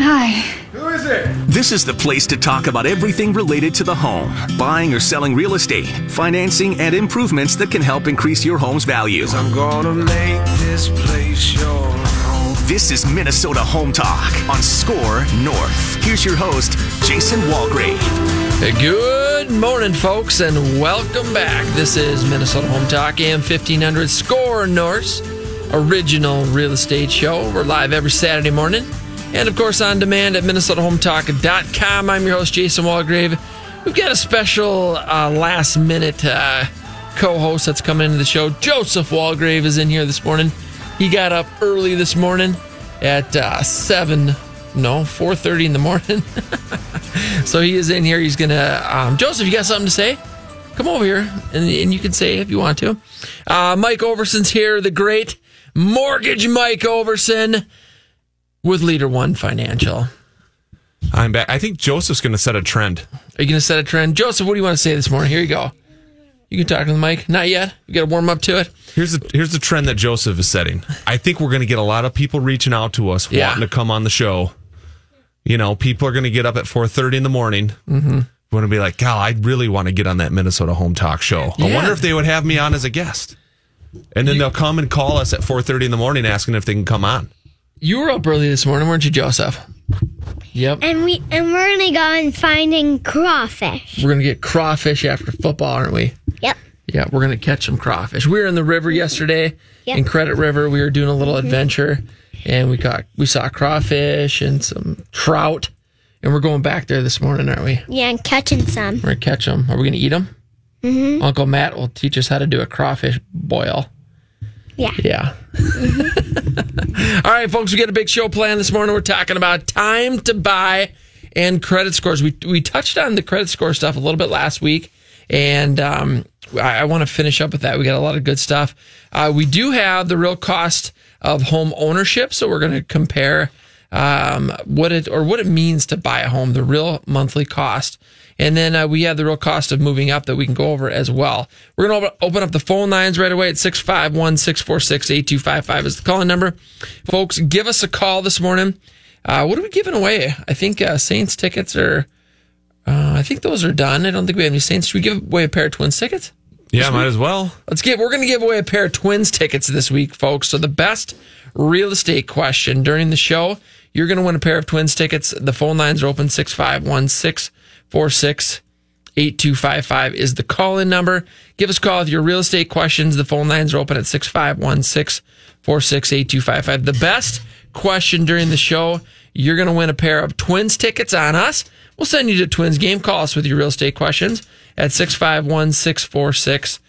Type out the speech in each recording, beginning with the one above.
Hi. Who is it? This is the place to talk about everything related to the home buying or selling real estate, financing, and improvements that can help increase your home's value. I'm gonna make this place your home. This is Minnesota Home Talk on Score North. Here's your host, Jason Walgrave. Hey, Good morning, folks, and welcome back. This is Minnesota Home Talk, AM 1500 Score North, original real estate show. We're live every Saturday morning, and of course on demand at minnesotahometalk.com. I'm your host, Jason Walgrave. We've got a special uh, last minute uh, co host that's coming into the show. Joseph Walgrave is in here this morning. He got up early this morning at uh, 7, no, 4.30 in the morning. so he is in here. He's to, um, Joseph, you got something to say? Come over here and, and you can say if you want to. Uh, Mike Overson's here, the great mortgage Mike Overson with Leader One Financial. I'm back. I think Joseph's going to set a trend. Are you going to set a trend? Joseph, what do you want to say this morning? Here you go. You can talk to the mic. Not yet. You got to warm up to it. Here's the here's the trend that Joseph is setting. I think we're going to get a lot of people reaching out to us Yeah. wanting to come on the show. You know, people are going to get up at 4:30 in the morning. Mm-hmm. Want to be like, "God, I really want to get on that Minnesota Home Talk show." I wonder if they would have me on as a guest. And then they'll come and call us at 4:30 in the morning asking if they can come on. You were up early this morning, weren't you, Joseph? Yep. And we and we're gonna go and finding crawfish. We're going to get crawfish after football, aren't we? Yep. Yeah, we're going to catch some crawfish. We were in the river yesterday Yep. in Credit River. We were doing a little adventure and we caught we saw crawfish and some trout. And we're going back there this morning, aren't we? Yeah, and catching some. We're to catch them. Are we going to eat them? Mm-hmm. Uncle Matt will teach us how to do a crawfish boil. Yeah. Yeah. All right, folks, we got a big show planned this morning. We're talking about time to buy and credit scores. We we touched on the credit score stuff a little bit last week, and um, I, I want to finish up with that. We got a lot of good stuff. Uh, we do have the real cost of home ownership, so we're going to compare um, what it or what it means to buy a home, the real monthly cost. And then uh, we have the real cost of moving up that we can go over as well. We're going to open up the phone lines right away at 651 646 8255 is the calling number. Folks, give us a call this morning. Uh, what are we giving away? I think uh, Saints tickets are, uh, I think those are done. I don't think we have any Saints. Should we give away a pair of Twins tickets? Yeah, might as well. Let's get. We're going to give away a pair of Twins tickets this week, folks. So the best real estate question during the show, you're going to win a pair of Twins tickets. The phone lines are open 651 646 8255 is the call in number. Give us a call with your real estate questions. The phone lines are open at 651 646 8255. The best question during the show, you're going to win a pair of Twins tickets on us. We'll send you to Twins game. Call us with your real estate questions at 651 646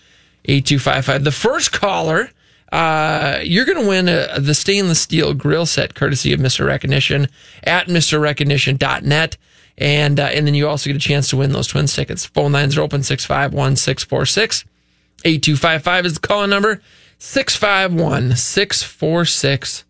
8255. The first caller, uh, you're going to win a, the stainless steel grill set courtesy of Mr. Recognition at MrRecognition.net. And, uh, and then you also get a chance to win those twins tickets. Phone lines are open 651 646 8255 is the call number 651 646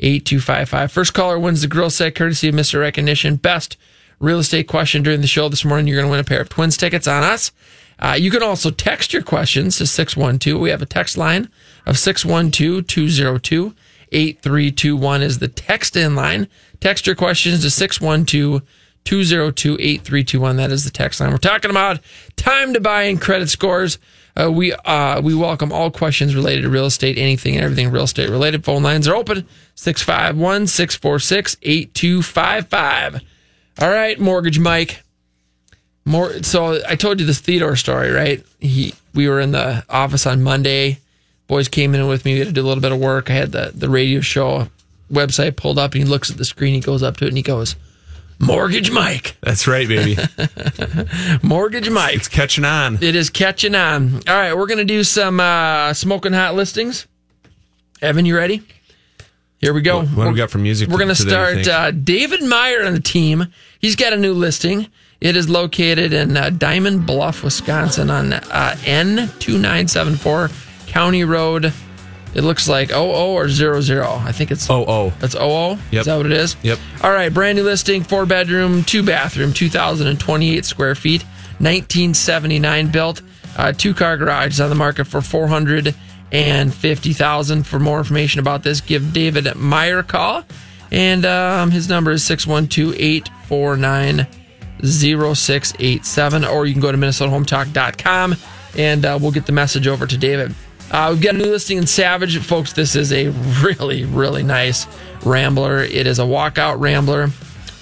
8255. First caller wins the grill set courtesy of Mr. Recognition. Best real estate question during the show this morning. You're going to win a pair of twins tickets on us. Uh, you can also text your questions to 612. We have a text line of 612 202 8321 is the text in line. Text your questions to 612 202 8321. That is the text line. We're talking about time to buy and credit scores. Uh, we uh, we welcome all questions related to real estate, anything and everything real estate related. Phone lines are open 651 646 8255. All right, Mortgage Mike. More so I told you this Theodore story, right? He we were in the office on Monday. Boys came in with me. We had to do a little bit of work. I had the the radio show website pulled up and he looks at the screen, he goes up to it and he goes, Mortgage Mike. That's right, baby. Mortgage Mike. it's catching on. It is catching on. All right, we're gonna do some uh smoking hot listings. Evan, you ready? Here we go. What, what do we got for music? We're going to start uh, David Meyer on the team. He's got a new listing. It is located in uh, Diamond Bluff, Wisconsin on uh, N2974 County Road. It looks like 00 or 00. I think it's oh, oh. that's 00. Yep. Is that what it is? Yep. All right, brand new listing, four bedroom, two bathroom, 2,028 square feet, 1979 built, uh, two car garage is on the market for 450,000. For more information about this, give David Meyer a call. And um, his number is 612 849 0687. Or you can go to MinnesotaHometalk.com and uh, we'll get the message over to David. Uh, we've got a new listing in Savage. Folks, this is a really, really nice Rambler. It is a walkout Rambler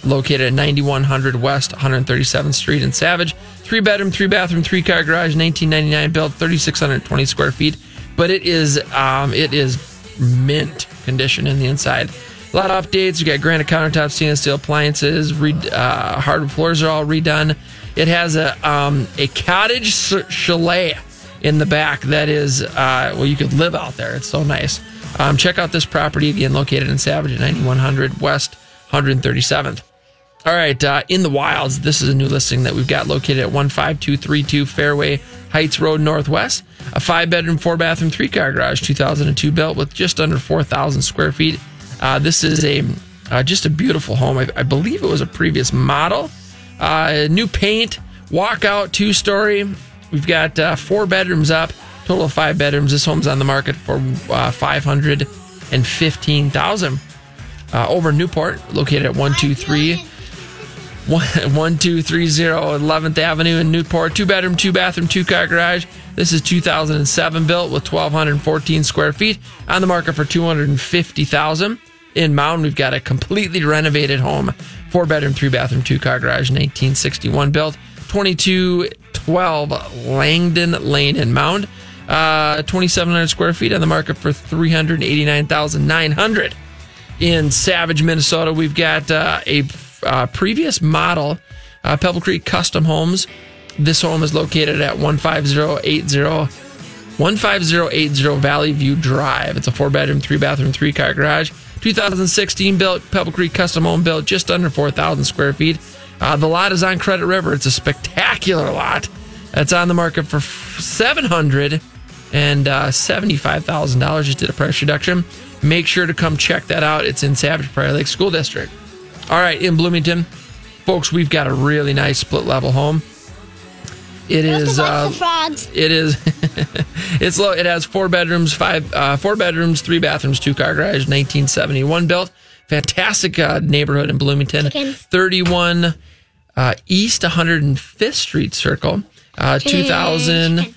located at 9100 West 137th Street in Savage. Three bedroom, three bathroom, three car garage, 1999 built, 3620 square feet. But it is um, it is mint condition in the inside. A lot of updates. You got granite countertops, stainless steel appliances, re- uh, hardwood floors are all redone. It has a um, a cottage chalet in the back that is uh, well, you could live out there. It's so nice. Um, check out this property again, located in Savage at 9100 West 137th. All right, uh, in the wilds, this is a new listing that we've got located at 15232 Fairway Heights Road Northwest. A five bedroom, four bathroom, three car garage, 2002 built with just under 4,000 square feet. Uh, this is a uh, just a beautiful home. I, I, believe it was a previous model. Uh, new paint, walkout, two story. We've got uh, four bedrooms up, total of five bedrooms. This home's on the market for uh, 515000 uh, over Newport, located at 123 1230 11th Avenue in Newport. Two bedroom, two bathroom, two car garage. This is 2007 built with 1,214 square feet on the market for 250000 In Mound, we've got a completely renovated home. Four bedroom, three bathroom, two car garage, 1961 built. 2212 Langdon Lane in Mound. Uh, 2,700 square feet on the market for 389900 In Savage, Minnesota, we've got uh, a uh, previous model, uh, Pebble Creek Custom Homes. This home is located at 15080 15080 Valley View Drive. It's a four bedroom, three bathroom, three car garage. 2016 built, Pebble Creek Custom Home built, just under 4,000 square feet. Uh, the lot is on Credit River. It's a spectacular lot. It's on the market for seven hundred and uh, seventy-five thousand dollars. Just did a price reduction. Make sure to come check that out. It's in Savage Prior Lake School District. All right, in Bloomington, folks, we've got a really nice split level home. It is. Uh, it is. it's low. It has four bedrooms, five, uh, four bedrooms, three bathrooms, two car garage, 1971 built. Fantastic uh, neighborhood in Bloomington. Chickens. 31 uh, East 105th Street Circle. Uh, 2000,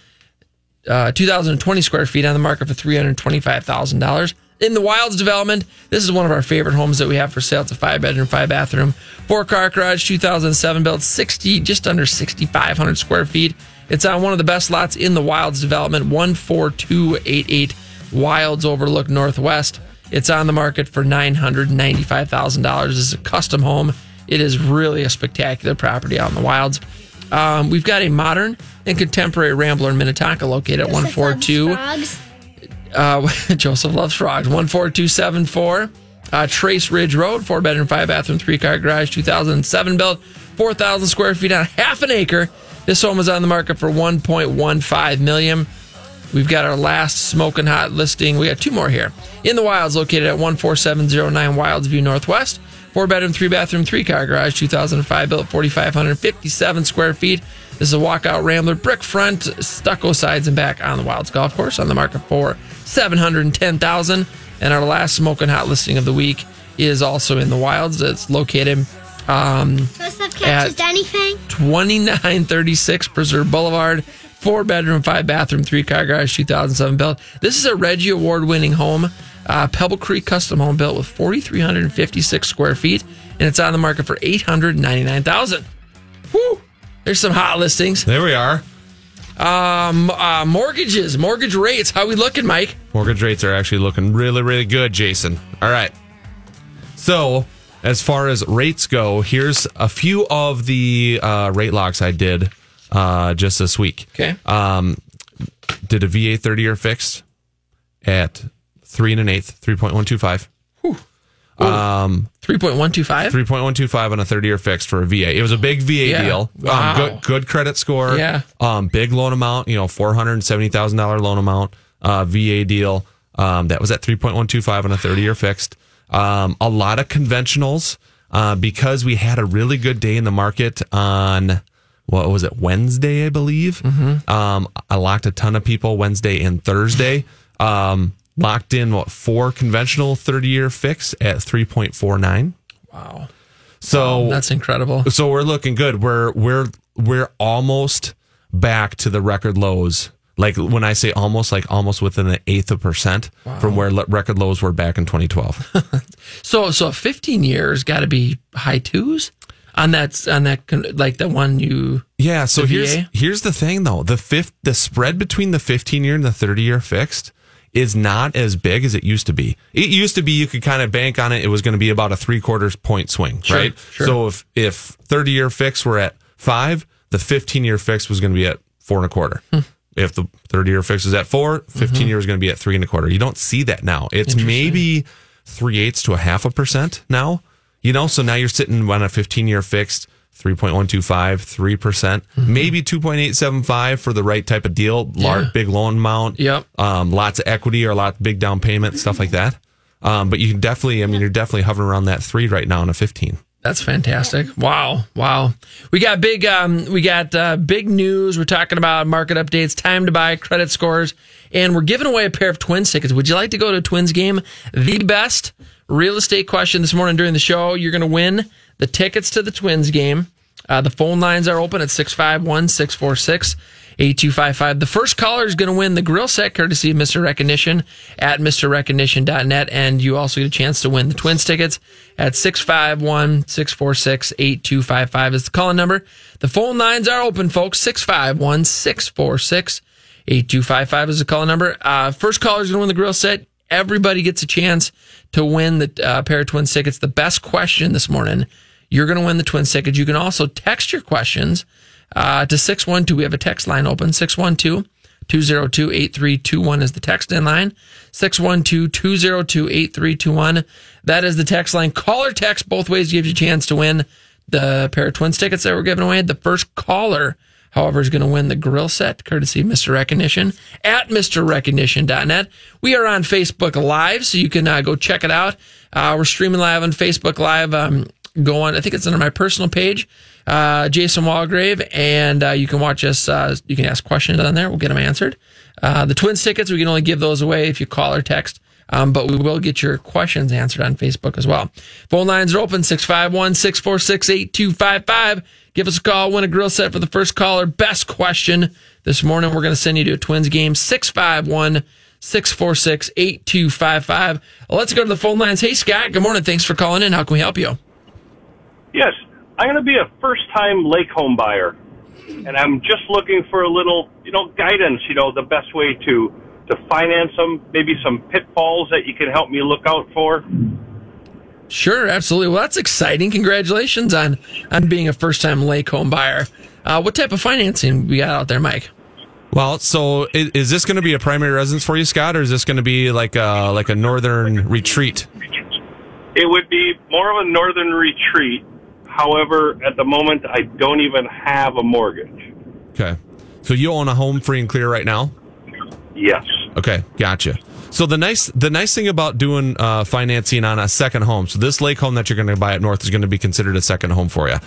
uh, 2020 square feet on the market for $325,000. In the Wilds development, this is one of our favorite homes that we have for sale. It's a five bedroom, five bathroom, four car garage, 2007 built, 60, just under 6,500 square feet. It's on one of the best lots in the Wilds development, 14288 Wilds Overlook Northwest. It's on the market for $995,000. This is a custom home. It is really a spectacular property out in the wilds. Um, we've got a modern and contemporary Rambler in Minnetonka located at 142. Uh, Joseph loves frogs. 14274 uh, Trace Ridge Road, four bedroom, five bathroom, three car garage, 2007 built, 4,000 square feet on half an acre. This home is on the market for 1.15 million. We've got our last smoking hot listing. We got two more here. In the Wilds, located at 14709 Wilds View Northwest. Four bedroom, three bathroom, three car garage, 2005 built, 4,557 square feet. This is a walkout Rambler, brick front, stucco sides and back on the Wilds Golf Course on the market for 710000 And our last smoking hot listing of the week is also in the Wilds. It's located um, At- anything? 2936 Preserve Boulevard. Four bedroom, five bathroom, three car garage, 2007 built. This is a Reggie Award winning home, uh, Pebble Creek custom home built with 4,356 square feet, and it's on the market for 899000 Woo! There's some hot listings. There we are. Um, uh, mortgages, mortgage rates. How we looking, Mike? Mortgage rates are actually looking really, really good, Jason. All right. So, as far as rates go, here's a few of the uh, rate locks I did uh, just this week. Okay. Um, did a VA 30 year fixed at three and an eighth, 3.125. Um, 3.125. 3.125 on a 30 year fixed for a VA. It was a big VA Yeah. deal. Wow. Um, good, good credit score. Yeah. Um, big loan amount, you know, $470,000 loan amount, uh, VA deal. Um, that was at 3.125 on a 30 year fixed. Um, a lot of conventionals, uh, because we had a really good day in the market on, what was it, Wednesday, I believe. Um, I locked a ton of people Wednesday and Thursday. Um, locked in what four conventional 30 year fix at 3.49. Wow. So That's incredible. so we're looking good. We're we're we're almost back to the record lows. Like when I say almost, like almost within an eighth of percent from where record lows were back in 2012. So so 15 years got to be high twos on that on that like the one you yeah. So here's here's the thing though. The fifth the spread between the 15 year and the 30 year fixed is not as big as it used to be. It used to be you could kind of bank on it. It was going to be about a three quarters point swing, Sure, right? sure. So if if 30 year fix were at five, the 15 year fix was going to be at four and a quarter. Hmm. If the 30 year fix is at four, 15 Mm-hmm. year is going to be at three and a quarter. You don't see that now. It's maybe three eighths to a half a percent now. You know, so now you're sitting on a 15 year fixed 3.125, 3%, percent Mm-hmm. maybe 2.875 for the right type of deal, large, Yeah. big loan amount, Yep. um, lots of equity or a lot big down payment, stuff like that. Um, but you can definitely, I mean, you're definitely hovering around that three right now in a 15. That's fantastic. Wow. Wow. We got big um we got uh, big news. We're talking about market updates, time to buy, credit scores, and we're giving away a pair of Twins tickets. Would you like to go to a Twins game? The best real estate question this morning during the show. You're going to win the tickets to the Twins game. Uh, the phone lines are open at 651 646 8255. The first caller is going to win the grill set courtesy of Mr. Recognition at MrRecognition.net. And you also get a chance to win the Twins tickets at 651 646 8255 is the calling number. The phone lines are open, folks. 651 646 8255 is the calling number. Uh, first caller is going to win the grill set. Everybody gets a chance to win the uh, pair of Twins tickets. The best question this morning you're going to win the twin tickets. You can also text your questions uh, to 612. We have a text line open 612 202 8321 is the text in line. 612 202 8321. That is the text line. Call or text both ways gives you a chance to win the pair of twins tickets that we're giving away. The first caller, however, is going to win the grill set courtesy Mr. Recognition at MrRecognition.net. We are on Facebook Live, so you can uh, go check it out. Uh, we're streaming live on Facebook Live. Um, go on. I think it's under my personal page, uh, Jason Walgrave, and uh, you can watch us. Uh, you can ask questions on there. We'll get them answered. Uh, the Twins tickets, we can only give those away if you call or text. Um, but we will get your questions answered on Facebook as well. Phone lines are open 651 646 8255. Give us a call, win a grill set for the first caller. Best question this morning. We're going to send you to a Twins game 651 646 8255. Let's go to the phone lines. Hey, Scott. Good morning. Thanks for calling in. How can we help you? Yes, I'm going to be a first-time lake home buyer, and I'm just looking for a little, you know, guidance. You know, the best way to to finance them, maybe some pitfalls that you can help me look out for. Sure, absolutely. Well, that's exciting. Congratulations on on being a first time lake home buyer. Uh, what type of financing we got out there, Mike? Well, so is, is this going to be a primary residence for you, Scott, or is this going to be like a like a northern retreat? It would be more of a northern retreat. However, at the moment, I don't even have a mortgage. Okay, so you own a home free and clear right now. Yes. Okay, gotcha. So the nice the nice thing about doing uh, financing on a second home, so this lake home that you're going to buy at North is going to be considered a second home for you.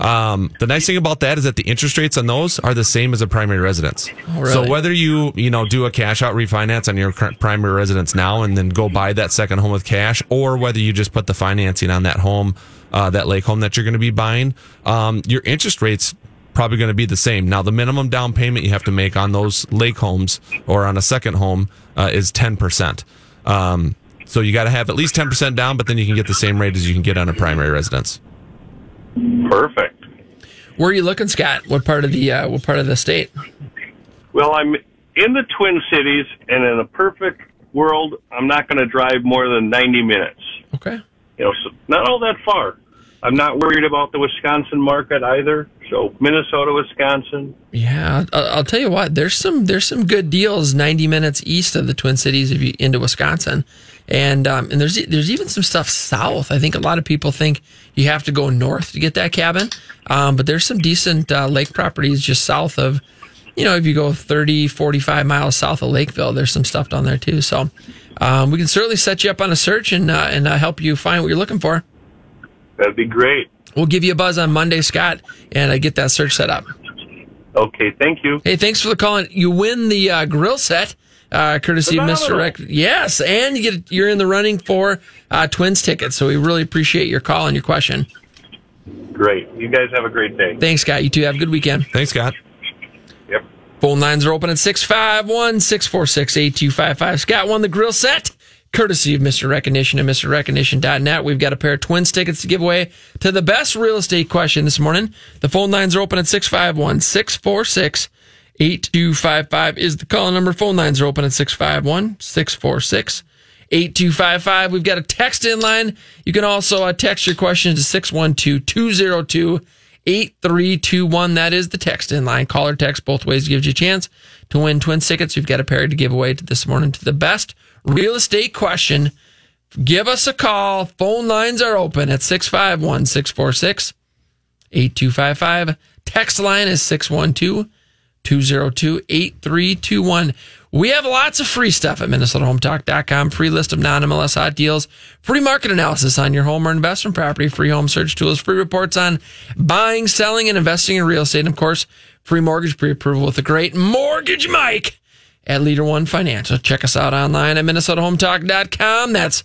Um, the nice thing about that is that the interest rates on those are the same as a primary residence. really? So whether you you know do a cash out refinance on your current primary residence now and then go buy that second home with cash, or whether you just put the financing on that home, uh, that lake home that you're going to be buying, um, your interest rates probably going to be the same. Now, the minimum down payment you have to make on those lake homes or on a second home uh, is 10%. Um, so you got to have at least 10% down, but then you can get the same rate as you can get on a primary residence. Perfect. Where are you looking, Scott? What part of the uh, what part of the state? Well, I'm in the Twin Cities, and in a perfect world, I'm not going to drive more than 90 minutes. Okay. You know, not all that far. I'm not worried about the Wisconsin market either. So Minnesota, Wisconsin. Yeah, I'll, I'll tell you what. There's some there's some good deals 90 minutes east of the Twin Cities if you into Wisconsin, and um, and there's there's even some stuff south. I think a lot of people think you have to go north to get that cabin, um, but there's some decent uh, lake properties just south of. You know, if you go 30, 45 miles south of Lakeville, there's some stuff down there too. So, um, we can certainly set you up on a search and uh, and uh, help you find what you're looking for. That'd be great. We'll give you a buzz on Monday, Scott, and uh, get that search set up. Okay, thank you. Hey, thanks for the call. You win the uh, grill set uh, courtesy of Mr. Phenomenal. Rec. Yes, and you get you're in the running for uh, Twins tickets. So we really appreciate your call and your question. Great. You guys have a great day. Thanks, Scott. You too. Have a good weekend. Thanks, Scott. Phone lines are open at 651 646 8255. Scott won the grill set, courtesy of Mr. Recognition and Mr. MrRecognition.net. We've got a pair of twins tickets to give away to the best real estate question this morning. The phone lines are open at 651 646 8255 is the call number. Phone lines are open at 651 646 8255. We've got a text in line. You can also uh, text your questions to 612 202 8321. That is the text in line. Call or text both ways gives you a chance to win twin tickets. We've got a pair to give away to this morning to the best real estate question. Give us a call. Phone lines are open at 651 646 8255. Text line is 612 202 8321. We have lots of free stuff at MinnesotaHometalk.com. Free list of non MLS hot deals, free market analysis on your home or investment property, free home search tools, free reports on buying, selling, and investing in real estate. And of course, free mortgage pre approval with the great Mortgage Mike at Leader One Financial. Check us out online at MinnesotaHometalk.com. That's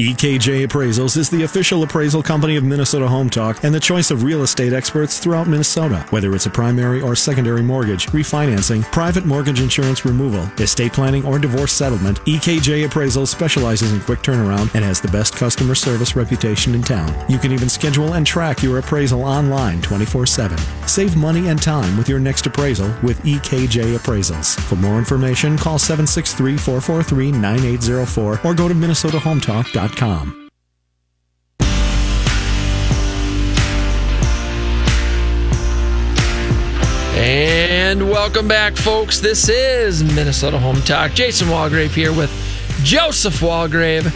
EKJ Appraisals is the official appraisal company of Minnesota Home Talk and the choice of real estate experts throughout Minnesota. Whether it's a primary or secondary mortgage, refinancing, private mortgage insurance removal, estate planning, or divorce settlement, EKJ Appraisals specializes in quick turnaround and has the best customer service reputation in town. You can even schedule and track your appraisal online 24 7. Save money and time with your next appraisal with EKJ Appraisals. For more information, call 763 443 9804 or go to MinnesotaHometalk.com. And welcome back, folks. This is Minnesota Home Talk. Jason Walgrave here with Joseph Walgrave,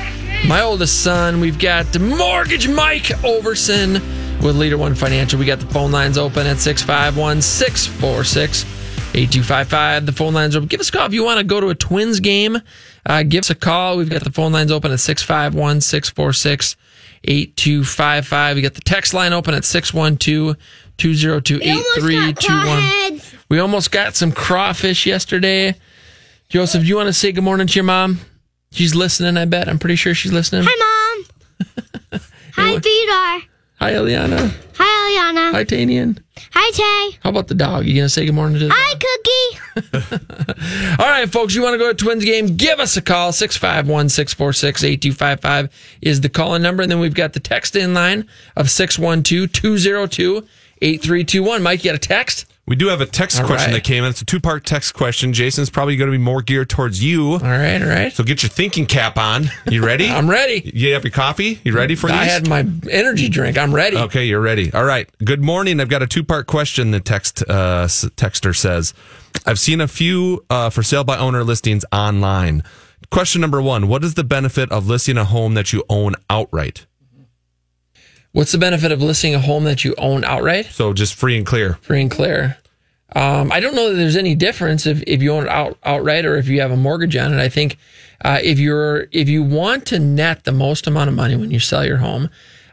my oldest son. We've got Mortgage Mike Overson with Leader One Financial. We got the phone lines open at 651 646 8255. The phone lines are open. Give us a call if you want to go to a Twins game. Uh, give us a call. We've got the phone lines open at 651 646 8255. We got the text line open at 612 202 8321. We almost got some crawfish yesterday. Joseph, do you want to say good morning to your mom? She's listening. I bet. I'm pretty sure she's listening. Hi, Mom. Hi, Theodore. Hi, Eliana. Hi, Eliana. Hi, Tanian. Hi, Tay. How about the dog? You gonna say good morning to the Hi, Cookie. All right, folks, you want to go to Twins game? Give us a call. 651 646 8255 is the call in number. And then we've got the text in line of 612 202 8321. Mike, you got a text? We do have a text All question right. that came in. It's a two part text question. Jason's probably going to be more geared towards you. All right, all right. So get your thinking cap on. You ready? I'm ready. You have your coffee? You ready for I these? had my energy drink. I'm ready. Okay, you're ready. All right. Good morning. I've got a two part question. The text uh, texter says, "I've seen a few uh, for sale by owner listings online. Question number one: What is the benefit of listing a home that you own outright? What's the benefit of listing a home that you own outright? So just free and clear. Free and clear. Um, I don't know that there's any difference if, if you own it out, outright or if you have a mortgage on it. I think uh, if you're if you want to net the most amount of money when you sell your home,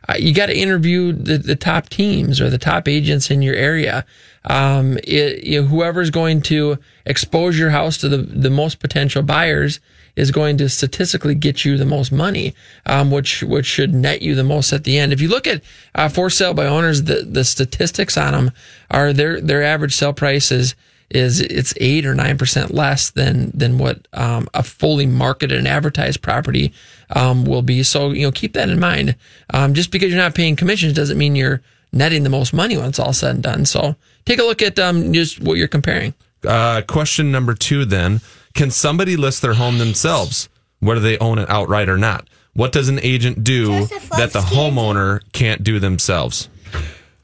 uh, you got to interview the, the top teams or the top agents in your area. Um, it, you know, whoever's going to expose your house to the, the most potential buyers is going to statistically get you the most money, um, which which should net you the most at the end. If you look at uh, for sale by owners, the the statistics on them are their their average sale price is is it's eight or nine percent less than than what um, a fully marketed and advertised property um, will be. So you know keep that in mind. Um, just because you're not paying commissions doesn't mean you're netting the most money when it's all said and done. So take a look at um, just what you're comparing. Uh, question number two then Can somebody list their home themselves, whether they own it outright or not? What does an agent do that the homeowner can't do themselves?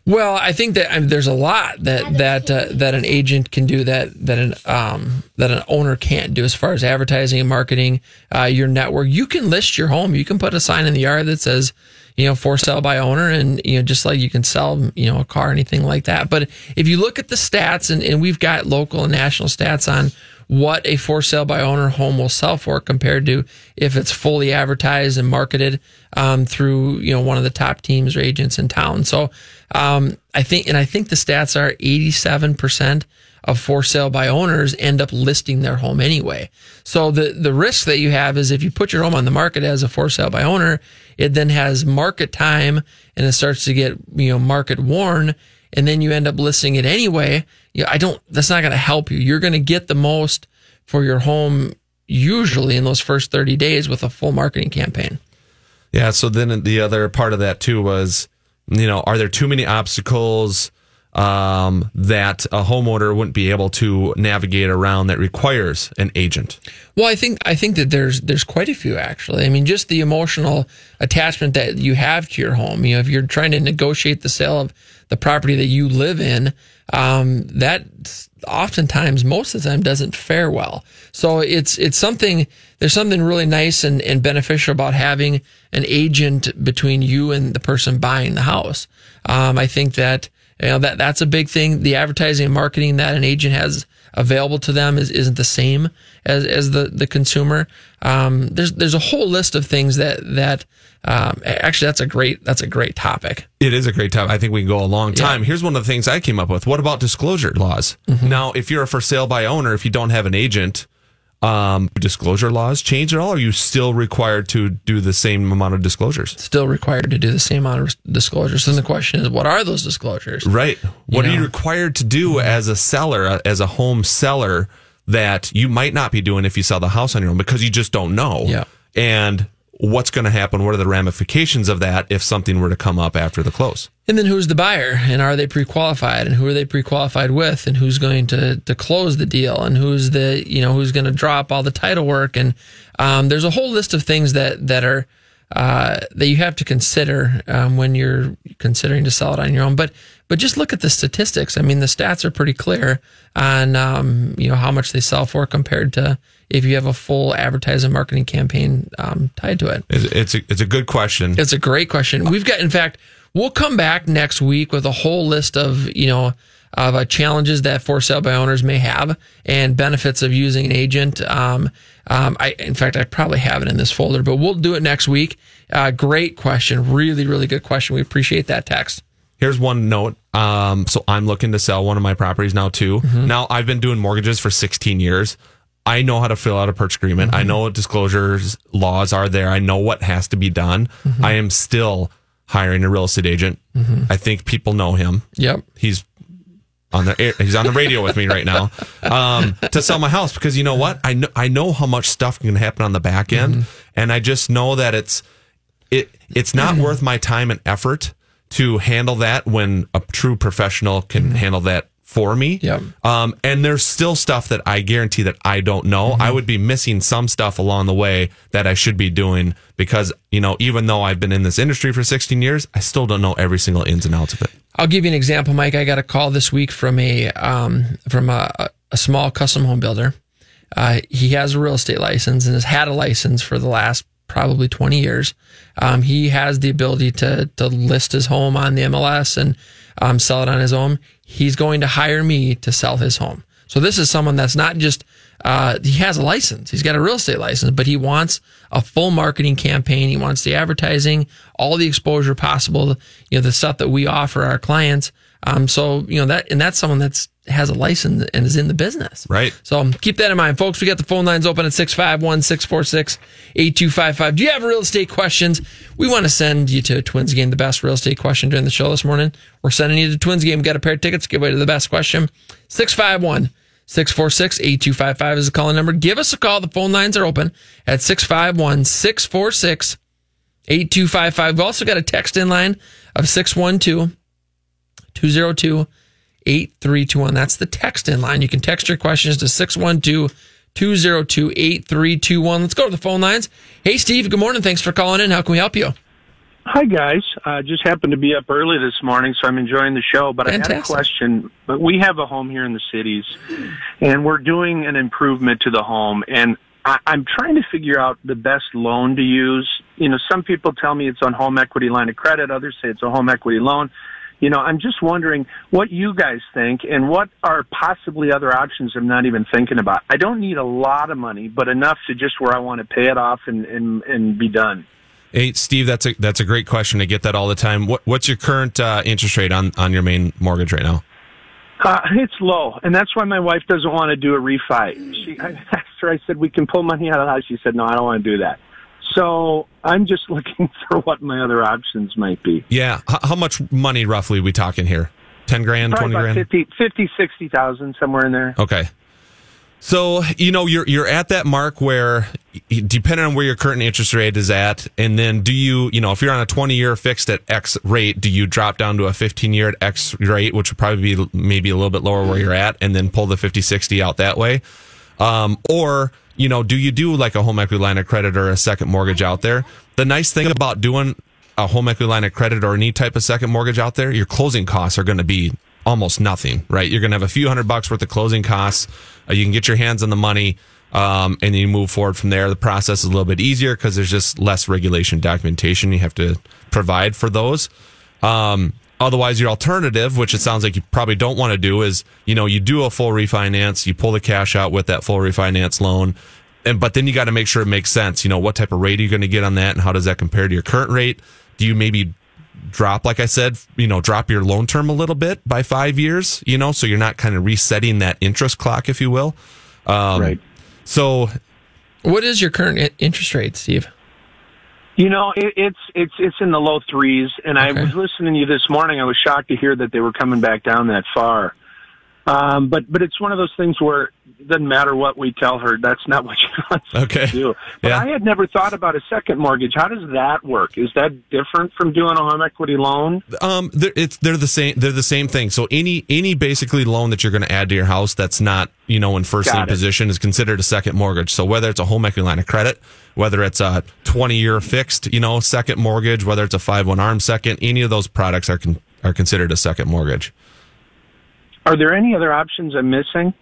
Well, I think that I mean, there's a lot that that uh, that an agent can do that that an um, that an owner can't do as far as advertising and marketing. Uh, your network, you can list your home. You can put a sign in the yard that says, you know, for sale by owner, and you know, just like you can sell, you know, a car, or anything like that. But if you look at the stats, and, and we've got local and national stats on what a for sale by owner home will sell for compared to if it's fully advertised and marketed um, through you know one of the top teams or agents in town. So um, I think, and I think the stats are 87% of for sale by owners end up listing their home anyway. So the, the risk that you have is if you put your home on the market as a for sale by owner, it then has market time and it starts to get, you know, market worn and then you end up listing it anyway. You I don't, that's not going to help you. You're going to get the most for your home usually in those first 30 days with a full marketing campaign. Yeah. So then the other part of that too was, you know, are there too many obstacles um, that a homeowner wouldn't be able to navigate around that requires an agent? Well, I think I think that there's there's quite a few actually. I mean, just the emotional attachment that you have to your home. You know, if you're trying to negotiate the sale of the property that you live in, um, that oftentimes most of the time doesn't fare well. So it's it's something there's something really nice and, and beneficial about having an agent between you and the person buying the house. Um, I think that you know that that's a big thing. The advertising and marketing that an agent has available to them is isn't the same as as the the consumer. Um, there's there's a whole list of things that that um, actually that's a great that's a great topic. It is a great topic. I think we can go a long time. Here's one of the things I came up with. What about disclosure laws? Now, if you're a for sale by owner, if you don't have an agent, um, disclosure laws change at all? Or are you still required to do the same amount of disclosures? Still required to do the same amount of disclosures. Then the question is, what are those disclosures? Right. What You are you required to do as a seller, as a home seller, that you might not be doing if you sell the house on your own because you just don't know? Yeah. And what's going to happen? What are the ramifications of that if something were to come up after the close? And then who's the buyer and are they pre-qualified and who are they pre-qualified with and who's going to, to close the deal and who's the, you know, who's going to drop all the title work. And, um, there's a whole list of things that, that are, uh, that you have to consider, um, when you're considering to sell it on your own. But, but just look at the statistics. I mean, the stats are pretty clear on, um, you know, how much they sell for compared to if you have a full advertising marketing campaign, um, tied to it. It's, it's, a, it's a good question. It's a great question. We've got, in fact, we'll come back next week with a whole list of, you know, of uh, challenges that for sale by owners may have and benefits of using an agent. Um, um, I, in fact, I probably have it in this folder, but we'll do it next week. Uh, great question. Really, really good question. We appreciate that text. Here's one note. Um, so I'm looking to sell one of my properties now too. Mm-hmm. Now I've been doing mortgages for 16 years. I know how to fill out a purchase agreement. I know what disclosures laws are there. I know what has to be done. I am still hiring a real estate agent. I think people know him. Yep. He's on the air, he's on the radio with me right now um, to sell my house because you know what I know I know how much stuff can happen on the back end and I just know that it's it it's not worth my time and effort to handle that when a true professional can handle that for me. Yep. Um, and there's still stuff that I guarantee that I don't know. I would be missing some stuff along the way that I should be doing because, you know, even though I've been in this industry for 16 years, I still don't know every single ins and outs of it. I'll give you an example, Mike. I got a call this week from a um, from a, a small custom home builder. Uh, he has a real estate license and has had a license for the last probably 20 years. Um, he has the ability to to list his home on the MLS and um, sell it on his own. He's going to hire me to sell his home. So this is someone that's not just uh, he has a license. He's got a real estate license, but he wants a full marketing campaign. He wants the advertising, all the exposure possible. You know, the stuff that we offer our clients. Um, so you know that, and that's someone that's has a license and is in the business. Right. So um, keep that in mind, folks. We got the phone lines open at 651 646 8255. Do you have real estate questions? We want to send you to Twins Game, the best real estate question during the show this morning. We're sending you to Twins Game. Got a pair of tickets. Give away to the best question. 651 646 8255 is the calling number. Give us a call. The phone lines are open at 651 646 8255. We've also got a text in line of 612 202 8321. That's the text in line. You can text your questions to 612 202 8321. Let's go to the phone lines. Hey, Steve. Good morning. Thanks for calling in. How can we help you? Hi guys, uh, just happened to be up early this morning, so I'm enjoying the show. But I had a question. But we have a home here in the cities, and we're doing an improvement to the home, and I, I'm trying to figure out the best loan to use. You know, some people tell me it's on home equity line of credit, others say it's a home equity loan. You know, I'm just wondering what you guys think and what are possibly other options I'm not even thinking about. I don't need a lot of money, but enough to just where I want to pay it off and, and, and be done. Hey, Steve, that's a that's a great question. I get that all the time. What, what's your current uh, interest rate on, on your main mortgage right now? Uh, it's low, and that's why my wife doesn't want to do a refi. She, I asked her, I said, we can pull money out of the house. She said, no, I don't want to do that. So I'm just looking for what my other options might be. Yeah. H- how much money roughly we talking here? 10 grand, Probably 20 grand? 50, 50 60,000, somewhere in there. Okay. So, you know, you're you're at that mark where depending on where your current interest rate is at and then do you, you know, if you're on a 20 year fixed at X rate, do you drop down to a 15 year at X rate, which would probably be maybe a little bit lower where you're at and then pull the 50 60 out that way? Um, or, you know, do you do like a home equity line of credit or a second mortgage out there? The nice thing about doing a home equity line of credit or any type of second mortgage out there, your closing costs are going to be almost nothing, right? You're going to have a few hundred bucks worth of closing costs. Uh, you can get your hands on the money, um, and you move forward from there. The process is a little bit easier because there's just less regulation documentation you have to provide for those. Um, otherwise, your alternative, which it sounds like you probably don't want to do, is you know you do a full refinance, you pull the cash out with that full refinance loan, and but then you got to make sure it makes sense. You know what type of rate are you going to get on that, and how does that compare to your current rate? Do you maybe drop, like I said, you know, drop your loan term a little bit by five years, you know, so you're not kind of resetting that interest clock, if you will. Um, Right. So, What is your current interest rate, Steve? You know, it, it's it's it's in the low threes, and I was listening to you this morning. I was shocked to hear that they were coming back down that far. Um, but but it's one of those things where it doesn't matter what we tell her. That's not what she wants Okay. to do. But Yeah. I had never thought about a second mortgage. How does that work? Is that different from doing a home equity loan? um, they're, it's they're the same. They're the same thing. So any any basically loan that you're going to add to your house that's not you know in first Got lien it. position is considered a second mortgage. So whether it's a home equity line of credit, whether it's a 20 year fixed you know second mortgage, whether it's a five one arm second, any of those products are con- are considered a second mortgage. Are there any other options I'm missing?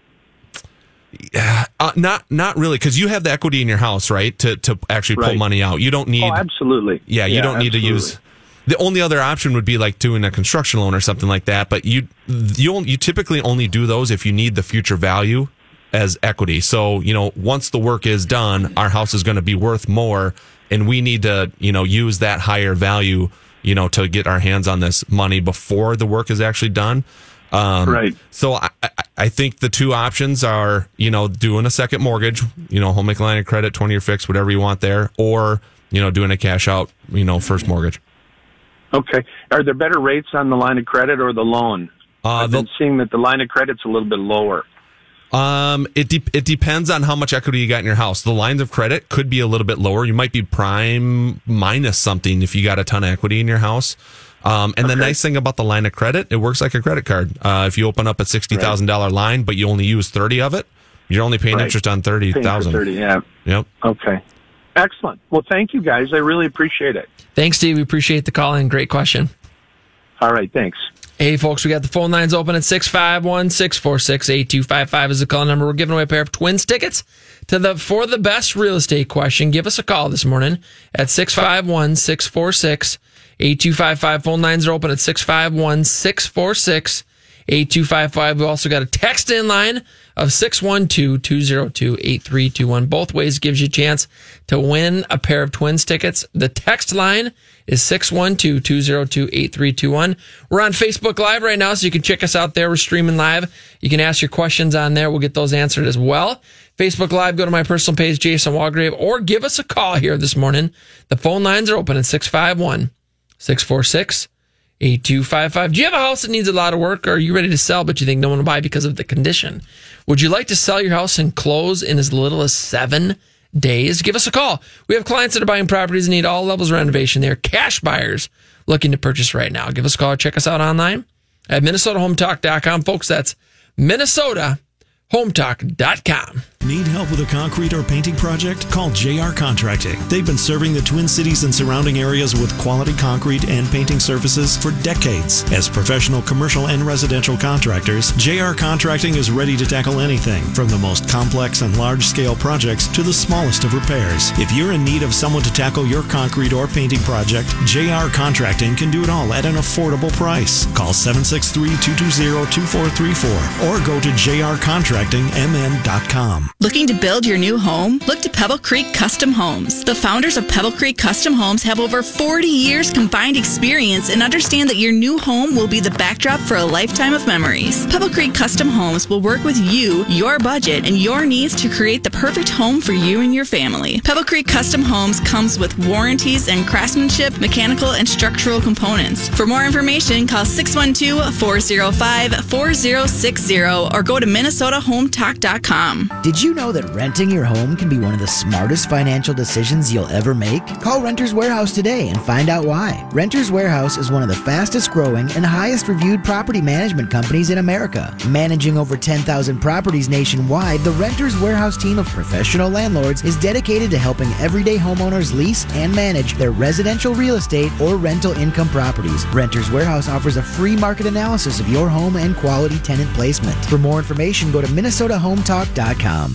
Uh, not not really because you have the equity in your house, right? To to actually pull Right. money out. You don't need. oh, absolutely. Yeah, you don't need to use. The only other option would be like doing a construction loan or something like that. But you you you typically only do those if you need the future value as equity. So you know once the work is done, our house is going to be worth more, and we need to you know use that higher value you know to get our hands on this money before the work is actually done. Um, Right. So I, I- think the two options are, you know, doing a second mortgage, you know, home equity line of credit, 20 year fix, whatever you want there, or, you know, doing a cash out, you know, first mortgage. Okay. Are there better rates on the line of credit or the loan? Uh, I've been seeing that the line of credit's a little bit lower. Um, it de- it depends on how much equity you got in your house. The lines of credit could be a little bit lower. You might be prime minus something if you got a ton of equity in your house. Um, and the nice thing about the line of credit, it works like a credit card. Uh, if you open up a sixty thousand dollar line, but you only use thirty of it, you're only paying Right. interest on thirty thousand. Paying for 30, yeah. Yep. Okay. Excellent. Well, thank you guys. I really appreciate it. Thanks, Steve. We appreciate the call and great question. All right. Thanks. Hey, folks, we got the phone lines open at 651 646 8255 is the call number. We're giving away a pair of twins tickets to the For the Best Real Estate question. Give us a call this morning at 651 646 8255. Phone lines are open at 651 646 8255. We also got a text in line of 612 202 8321. Both ways gives you a chance to win a pair of twins tickets. The text line is 612 202 8321. We're on Facebook Live right now, so you can check us out there. We're streaming live. You can ask your questions on there. We'll get those answered as well. Facebook Live, go to my personal page, Jason Walgrave, or give us a call here this morning. The phone lines are open at 651 646 8255. Do you have a house that needs a lot of work? Or are you ready to sell, but you think no one will buy because of the condition? Would you like to sell your house and close in as little as seven days? Give us a call. We have clients that are buying properties and need all levels of renovation. They're cash buyers looking to purchase right now. Give us a call or check us out online at MinnesotaHometalk.com. Folks, that's MinnesotaHometalk.com. Need help with a concrete or painting project? Call JR Contracting. They've been serving the Twin Cities and surrounding areas with quality concrete and painting services for decades. As professional commercial and residential contractors, JR Contracting is ready to tackle anything from the most complex and large scale projects to the smallest of repairs. If you're in need of someone to tackle your concrete or painting project, JR Contracting can do it all at an affordable price. Call 763-220-2434 or go to jrcontractingmn.com. Looking to build your new home? Look to Pebble Creek Custom Homes. The founders of Pebble Creek Custom Homes have over 40 years combined experience and understand that your new home will be the backdrop for a lifetime of memories. Pebble Creek Custom Homes will work with you, your budget, and your needs to create the perfect home for you and your family. Pebble Creek Custom Homes comes with warranties and craftsmanship, mechanical, and structural components. For more information, call 612 405 4060 or go to MinnesotaHometalk.com. Did you know that renting your home can be one of the smartest financial decisions you'll ever make? Call Renters Warehouse today and find out why. Renters Warehouse is one of the fastest growing and highest reviewed property management companies in America. Managing over 10,000 properties nationwide, the Renters Warehouse team of professional landlords is dedicated to helping everyday homeowners lease and manage their residential real estate or rental income properties. Renters Warehouse offers a free market analysis of your home and quality tenant placement. For more information, go to minnesotahometalk.com.